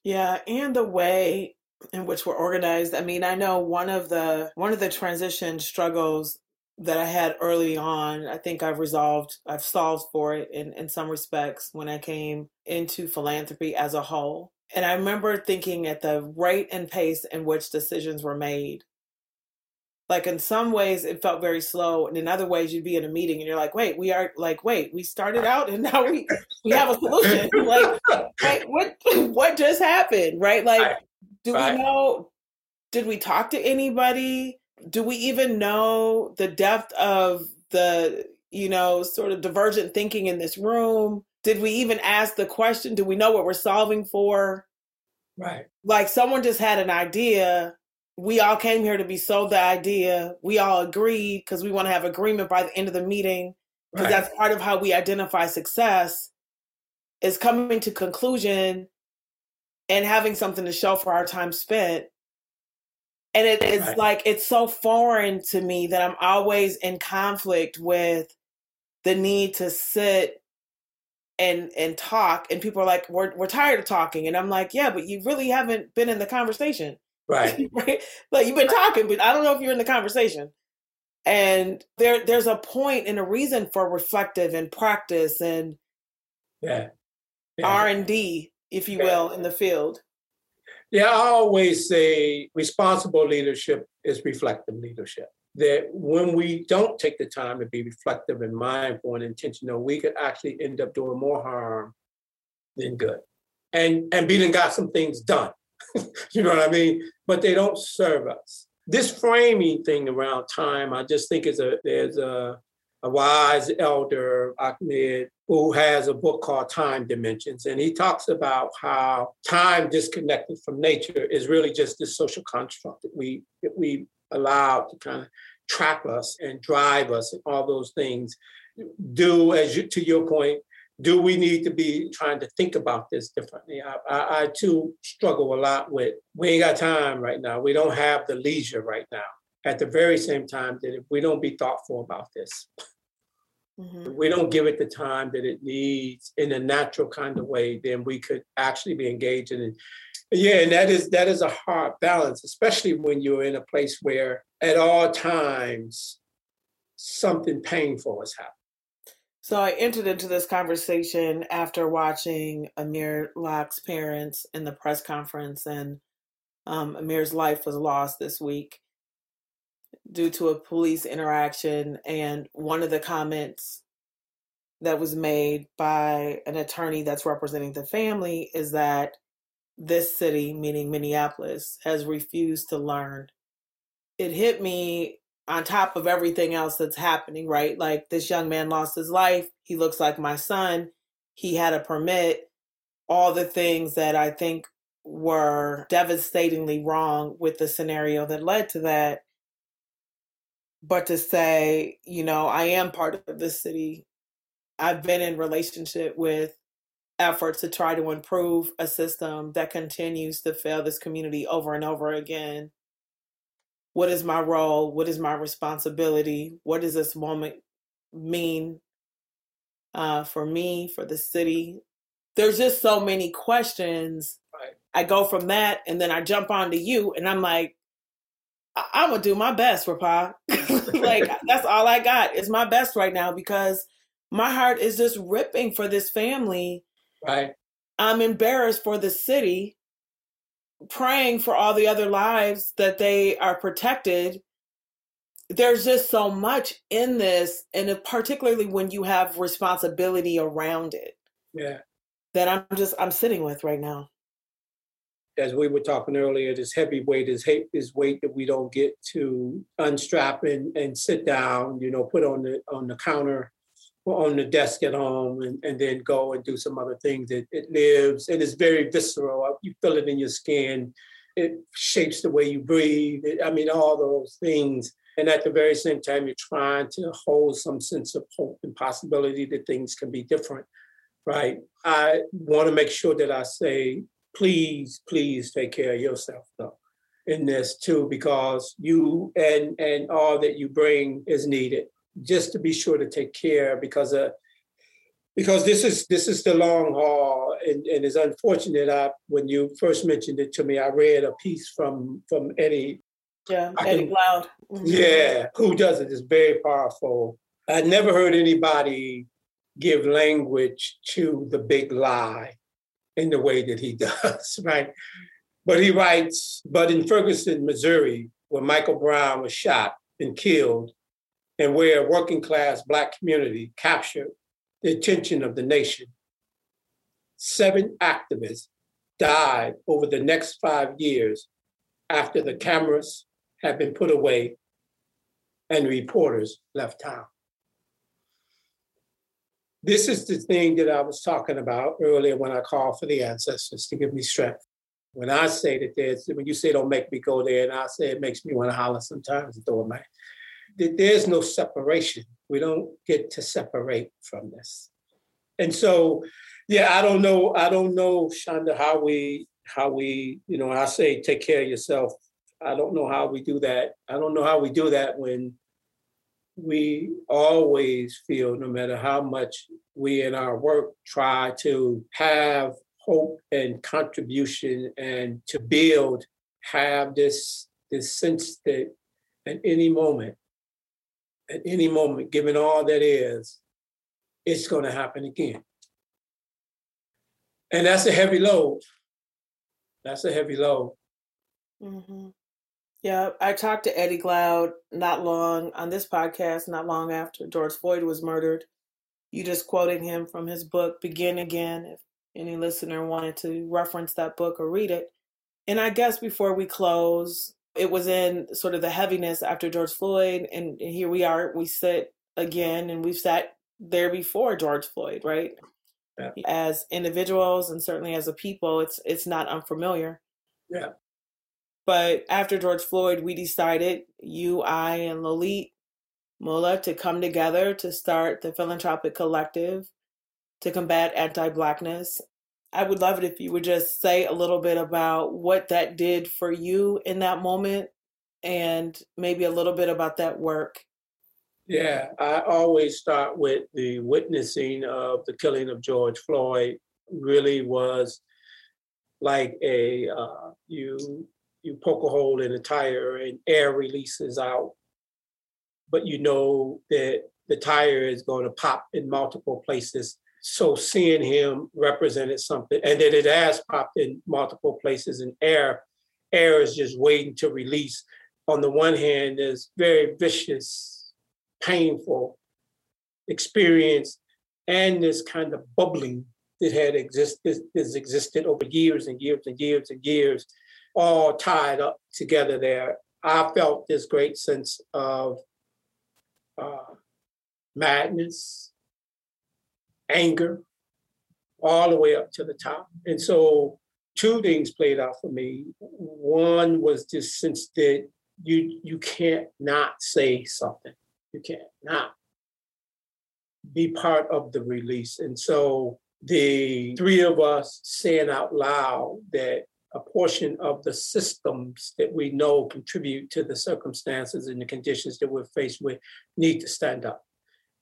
Yeah, and the way in which we're organized. I mean, I know one of the one of the transition struggles that I had early on, I think I've resolved, I've solved for it in, in some respects when I came into philanthropy as a whole. And I remember thinking at the rate and pace in which decisions were made. Like in some ways, it felt very slow, and in other ways, you'd be in a meeting and you're like, "Wait, we are like, wait, we started out and <laughs> now we we have a solution. like, <laughs> wait, what <laughs> what just happened? Right? Like, do we know? Did we talk to anybody? do we even know the depth of the you know sort of divergent thinking in this room did we even ask the question do we know what we're solving for right like someone just had an idea we all came here to be sold the idea we all agreed because we want to have agreement by the end of the meeting because right. that's part of how we identify success is coming to conclusion and having something to show for our time spent. And it, it's right. like it's so foreign to me that I'm always in conflict with the need to sit and and talk and people are like we're we're tired of talking. And I'm like yeah but you really haven't been in the conversation. Right. <laughs> Right? Like you've been talking but I don't know if you're in the conversation. And there there's a point and a reason for reflective and practice and yeah, yeah. R&D if you will in the field yeah, I always say responsible leadership is reflective leadership. That when we don't take the time to be reflective and mindful and intentional, we could actually end up doing more harm than good. And and being got some things done. <laughs> you know what I mean? But they don't serve us. This framing thing around time, I just think is a there's a a wise elder, Ahmed, who has a book called Time Dimensions. And he talks about how time disconnected from nature is really just this social construct that we, that we allow to kind of trap us and drive us and all those things. Do, as you, to your point, do we need to be trying to think about this differently? I, I, I too struggle a lot with we ain't got time right now. We don't have the leisure right now. At the very same time that if we don't be thoughtful about this, Mm-hmm. we don't give it the time that it needs in a natural kind of way, then we could actually be engaged in it. Yeah, and that is that is a hard balance, especially when you're in a place where at all times something painful has happened. So I entered into this conversation after watching Amir Locke's parents in the press conference, and um, Amir's life was lost this week due to a police interaction. And one of the comments that was made by an attorney that's representing the family is that this city, meaning Minneapolis, has refused to learn. It hit me on top of everything else that's happening, right? Like this young man lost his life. He looks like my son. He had a permit. All the things that I think were devastatingly wrong with the scenario that led to that but to say, you know, I am part of this city. I've been in relationship with efforts to try to improve a system that continues to fail this community over and over again. What is my role? What is my responsibility? What does this moment mean uh, for me, for the city? There's just so many questions. Right. I go from that and then I jump onto you and I'm like, I- am gonna do my best, Repa. <laughs> like that's all I got is my best right now because my heart is just ripping for this family. Right. I'm embarrassed for the city, praying for all the other lives that they are protected. There's just so much in this, and particularly when you have responsibility around it. Yeah. That I'm just I'm sitting with right now as we were talking earlier, this heavy weight is is weight that we don't get to unstrap and, and sit down, you know, put on the on the counter or on the desk at home and, and then go and do some other things. It, it lives and it's very visceral. Uh, you feel it in your skin. It shapes the way you breathe. It, I mean, all those things. And at the very same time, you're trying to hold some sense of hope and possibility that things can be different, right? I want to make sure that I say please, please take care of yourself though in this too, because you and and all that you bring is needed. Just to be sure to take care because uh because this is this is the long haul and, and it's unfortunate I when you first mentioned it to me, I read a piece from from Eddie Yeah, Eddie Glaude. Mm-hmm. Yeah, who does it? it is very powerful. I never heard anybody give language to the big lie in the way that he <laughs> does, right? But he writes, but in Ferguson, Missouri, where Michael Brown was shot and killed, and where a working class Black community captured the attention of the nation, seven activists died over the next five years after the cameras had been put away and reporters left town. This is the thing that I was talking about earlier when I called for the ancestors to give me strength. When I say that there's, when you say don't make me go there, and I say it makes me want to holler sometimes and throw a man, there's no separation. We don't get to separate from this. And so, yeah, I don't know, I don't know, Chanda, how we, how we, you know, I say take care of yourself. I don't know how we do that. I don't know how we do that when we always feel, no matter how much we in our work try to have hope and contribution and to build, have this, this sense that at any moment, at any moment, given all that is, it's going to happen again. And that's a heavy load. That's a heavy load. Mm-hmm. Yeah, I talked to Eddie Glaude not long on this podcast, not long after George Floyd was murdered. You just quoted him from his book, Begin Again, if any listener wanted to reference that book or read it. And I guess before we close, it was in sort of the heaviness after George Floyd, and here we are, we sit again, and we've sat there before George Floyd, right? Yeah. As individuals and certainly as a people, it's it's not unfamiliar. Yeah. But after George Floyd, we decided, you, I, and Lulete Mola, to come together to start the Philanthropic Collective to combat anti Blackness. I would love it if you would just say a little bit about what that did for you in that moment and maybe a little bit about that work. Yeah, I always start with the witnessing of the killing of George Floyd really was like a uh, you you poke a hole in a tire and air releases out, but you know that the tire is going to pop in multiple places. So seeing him represented something, and that it has popped in multiple places, and air, air is just waiting to release. On the one hand, there's very vicious, painful experience, and this kind of bubbling that had existed has existed over years and years and years and years all tied up together there. I felt this great sense of uh, madness, anger, all the way up to the top. And so two things played out for me. One was this sense that you you can't not say something. You can't not be part of the release. And so the three of us saying out loud that a portion of the systems that we know contribute to the circumstances and the conditions that we're faced with need to stand up.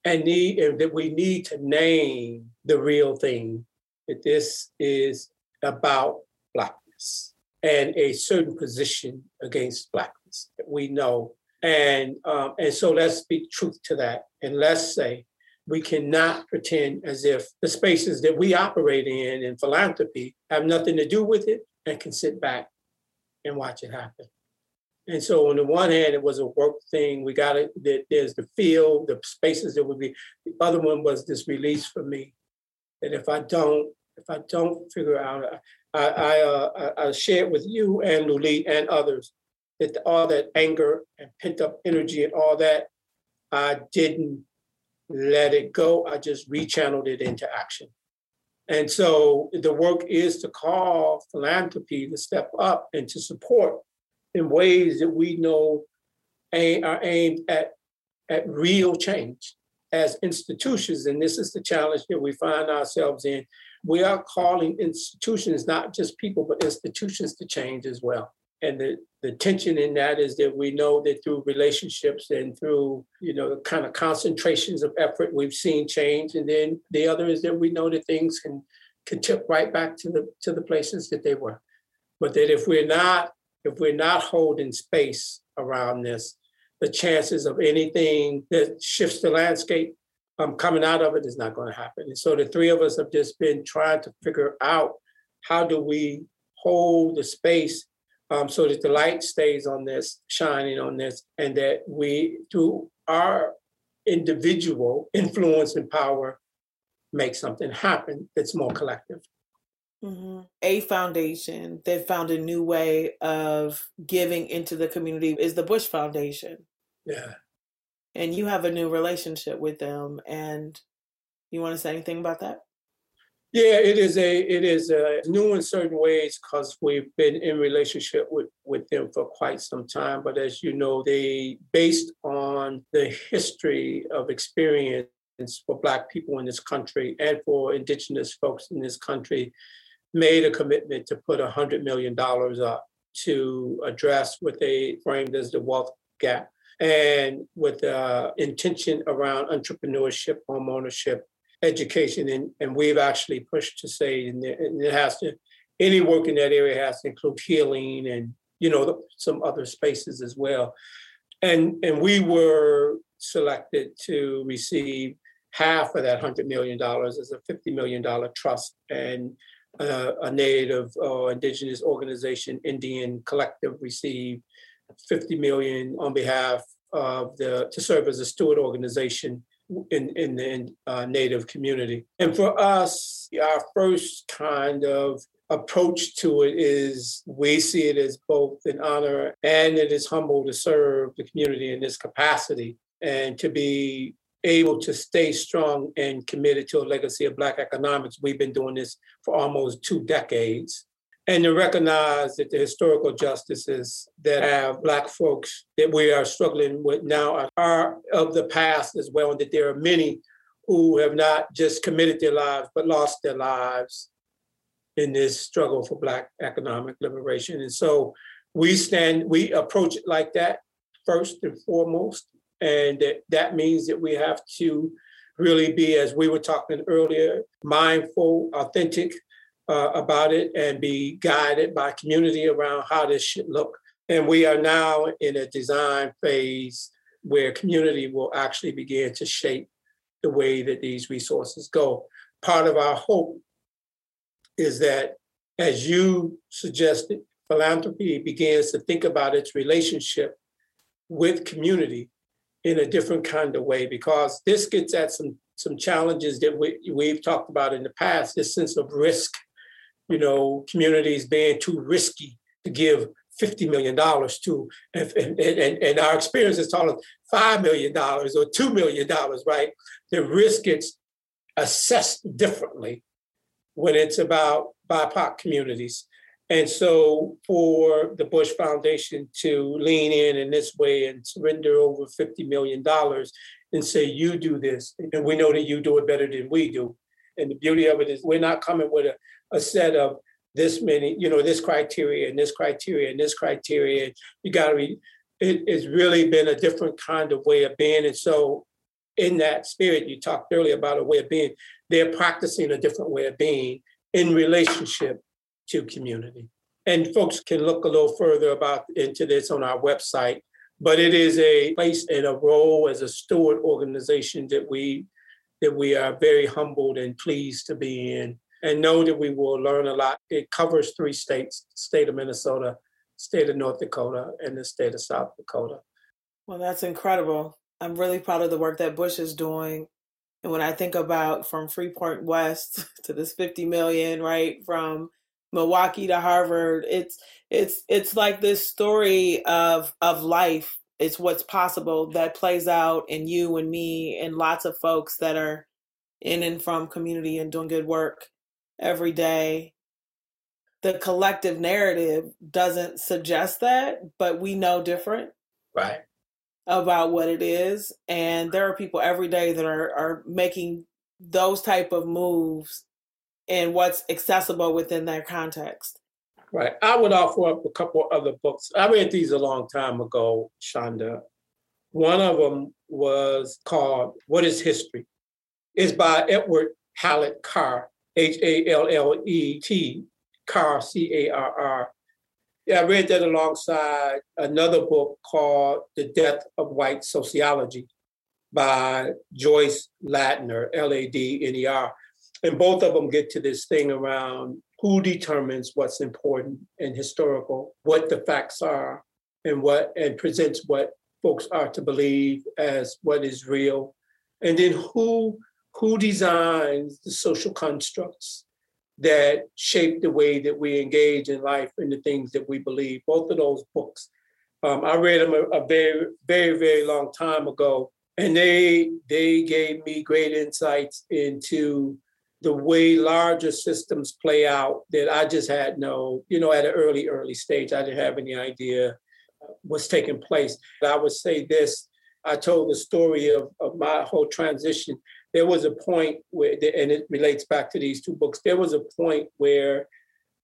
And need and that we need to name the real thing that this is about blackness and a certain position against blackness that we know. And um, and so let's speak truth to that and let's say we cannot pretend as if the spaces that we operate in in philanthropy have nothing to do with it and can sit back and watch it happen. And so on the one hand, it was a work thing. We got it. There's the field, the spaces that would be. The other one was this release for me. That if I don't, if I don't figure out, I I, uh, I, I share it with you and Luli and others that all that anger and pent up energy and all that, I didn't let it go. I just rechanneled it into action. And so the work is to call philanthropy to step up and to support in ways that we know are aimed at, at real change as institutions. And this is the challenge that we find ourselves in. We are calling institutions, not just people, but institutions to change as well and the, the tension in that is that we know that through relationships and through you know the kind of concentrations of effort we've seen change and then the other is that we know that things can can tip right back to the to the places that they were but that if we're not if we're not holding space around this, the chances of anything that shifts the landscape um, coming out of it is not going to happen. And so the three of us have just been trying to figure out how do we hold the space um, so that the light stays on this, shining on this, and that we, through our individual influence and power, make something happen that's more collective. Mm-hmm. A foundation that found a new way of giving into the community is the Bush Foundation. Yeah. And you have a new relationship with them. And you want to say anything about that? Yeah, it is a it is a new in certain ways because we've been in relationship with with them for quite some time. But as you know, they based on the history of experience for Black people in this country and for Indigenous folks in this country, made a commitment to put $100 million up to address what they framed as the wealth gap and with the intention around entrepreneurship, home ownership, education. And, and we've actually pushed to say, and it has to, any work in that area has to include healing and, you know, some other spaces as well. And, and we were selected to receive half of that $100 million as a $50 million trust. And uh, a Native or Indigenous organization, Indian Collective, received 50 million on behalf of the to serve as a steward organization in in the uh, Native community. And for us, our first kind of approach to it is we see it as both an honor and it is humble to serve the community in this capacity and to be able to stay strong and committed to a legacy of Black economics. We've been doing this for almost two decades. And to recognize that the historical justices that have Black folks that we are struggling with now are of the past as well, and that there are many who have not just committed their lives, but lost their lives in this struggle for Black economic liberation. And so we stand, we approach it like that first and foremost. And that, that means that we have to really be, as we were talking earlier, mindful, authentic uh, about it, and be guided by community around how this should look. And we are now in a design phase where community will actually begin to shape the way that these resources go. Part of our hope is that, as you suggested, philanthropy begins to think about its relationship with community in a different kind of way because this gets at some some challenges that we, we've talked about in the past this sense of risk you know communities being too risky to give $50 million to and, and, and our experience is telling $5 million or $2 million right the risk gets assessed differently when it's about bipoc communities and so for the Bush Foundation to lean in in this way and surrender over $50 million and say, you do this, and we know that you do it better than we do. And the beauty of it is we're not coming with a, a set of this many, you know, this criteria and this criteria and this criteria. You got to be, it, it's really been a different kind of way of being. And so in that spirit, you talked earlier about a way of being, they're practicing a different way of being in relationship to community. And folks can look a little further about into this on our website. But it is a place and a role as a steward organization that we that we are very humbled and pleased to be in and know that we will learn a lot. It covers three states, state of Minnesota, state of North Dakota, and the state of South Dakota. Well, that's incredible. I'm really proud of the work that Bush is doing. And when I think about from Freeport West <laughs> to this 50 million, right, from Milwaukee to Harvard. It's it's it's like this story of of life. It's what's possible that plays out in you and me and lots of folks that are in and from community and doing good work every day. The collective narrative doesn't suggest that, but we know different. Right. About what it is. And there are people every day that are, are making those type of moves and what's accessible within that context. Right. I would offer up a couple other books. I read these a long time ago, Chanda. One of them was called What is History? It's by Edward Hallett Carr, H A L L E T, Carr, C A R R. Yeah, I read that alongside another book called The Death of White Sociology by Joyce Ladner, L A D N E R. And both of them get to this thing around who determines what's important and historical, what the facts are, and what and presents what folks are to believe as what is real. And then who who designs the social constructs that shape the way that we engage in life and the things that we believe. Both of those books. Um, I read them a, a, very, very, very long time ago, and they they gave me great insights into the way larger systems play out that I just had no, you know, at an early, early stage, I didn't have any idea was taking place. But I would say this I told the story of, of my whole transition. There was a point where, and it relates back to these two books, there was a point where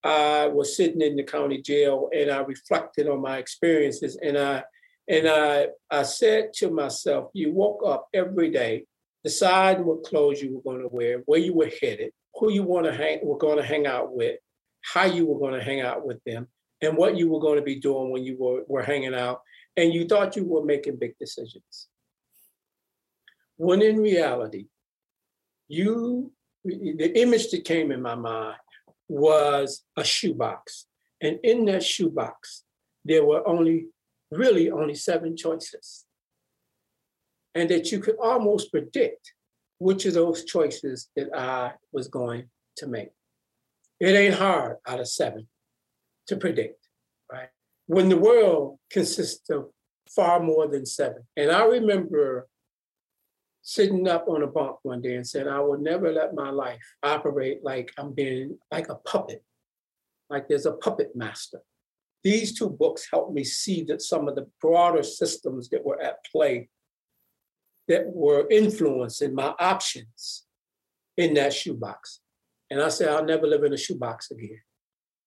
I was sitting in the county jail and I reflected on my experiences and I and I I said to myself, you woke up every day deciding what clothes you were going to wear, where you were headed, who you want to hang were going to hang out with, how you were going to hang out with them, and what you were going to be doing when you were, were hanging out, and you thought you were making big decisions. When in reality, you the image that came in my mind was a shoebox. And in that shoebox, there were only really only seven choices and that you could almost predict which of those choices that I was going to make. It ain't hard out of seven to predict, right? When the world consists of far more than seven. And I remember sitting up on a bunk one day and said, I will never let my life operate like I'm being like a puppet, like there's a puppet master. These two books helped me see that some of the broader systems that were at play that were influencing my options in that shoebox. And I said, I'll never live in a shoebox again.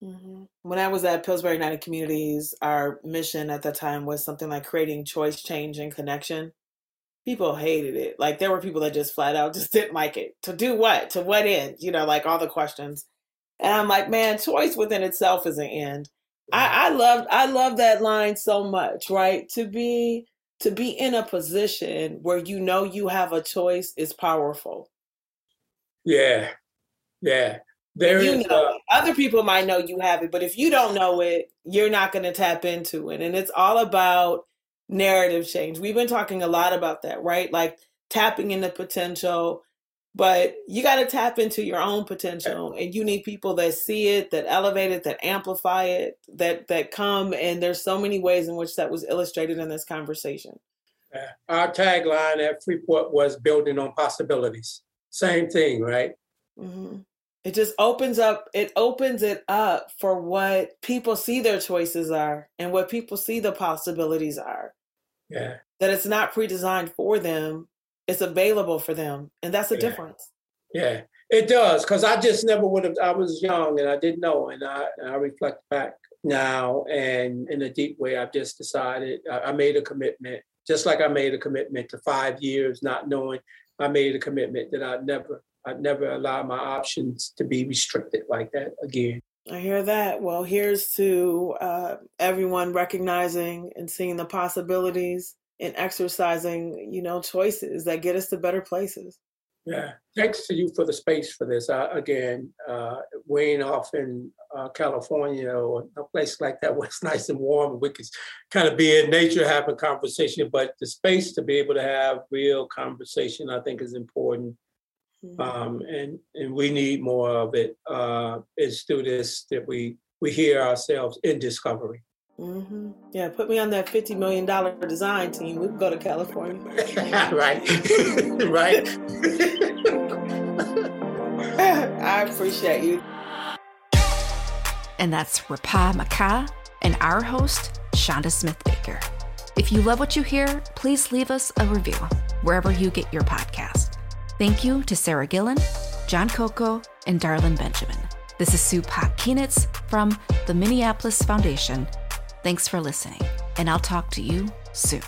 Mm-hmm. When I was at Pillsbury United Communities, our mission at that time was something like creating choice, change, and connection. People hated it. Like there were people that just flat out <laughs> just didn't like it. To do what? To what end? You know, like all the questions. And I'm like, man, choice within itself is an end. I, I love I love that line so much, right? To be to be in a position where you know you have a choice is powerful. Yeah. Yeah. There you is, know uh, Other people might know you have it, but if you don't know it, you're not going to tap into it. And it's all about narrative change. We've been talking a lot about that, right? Like tapping into potential, but you got to tap into your own potential and you need people that see it that elevate it that amplify it that that come and there's so many ways in which that was illustrated in this conversation our tagline at freeport was building on possibilities same thing right mm-hmm. It just opens up it opens it up for what people see their choices are and what people see the possibilities are. Yeah. That it's not pre-designed for them it's available for them and that's a yeah. difference. Yeah. It does because i just never would have i was young and i didn't know and i, I reflect back now and in a deep way i've just decided I, I made a commitment just like i made a commitment to five years not knowing i made a commitment that i'd never i'd never allow my options to be restricted like that again I hear that. Well, here's to uh, everyone recognizing and seeing the possibilities in exercising, you know, choices that get us to better places. Yeah, thanks to you for the space for this. Uh, again, uh, weighing off in uh, California or a place like that where it's <laughs> nice and warm, we could kind of be in nature having conversation. But the space to be able to have real conversation, I think, is important. Mm-hmm. Um, and and we need more of it. Uh, it's through this that we we hear ourselves in discovery. Mm-hmm. Yeah, put me on that fifty million dollar design team. We can go to California. <laughs> right, <laughs> right. <laughs> I appreciate you. And that's Repa Mekha and our host, Chanda Smith Baker. If you love what you hear, please leave us a review wherever you get your podcast. Thank you to Sarah Gillen, John Coco, and Darlin Benjamin. This is Sue Pop Keenitz from the Minneapolis Foundation Thanks for listening, and I'll talk to you soon.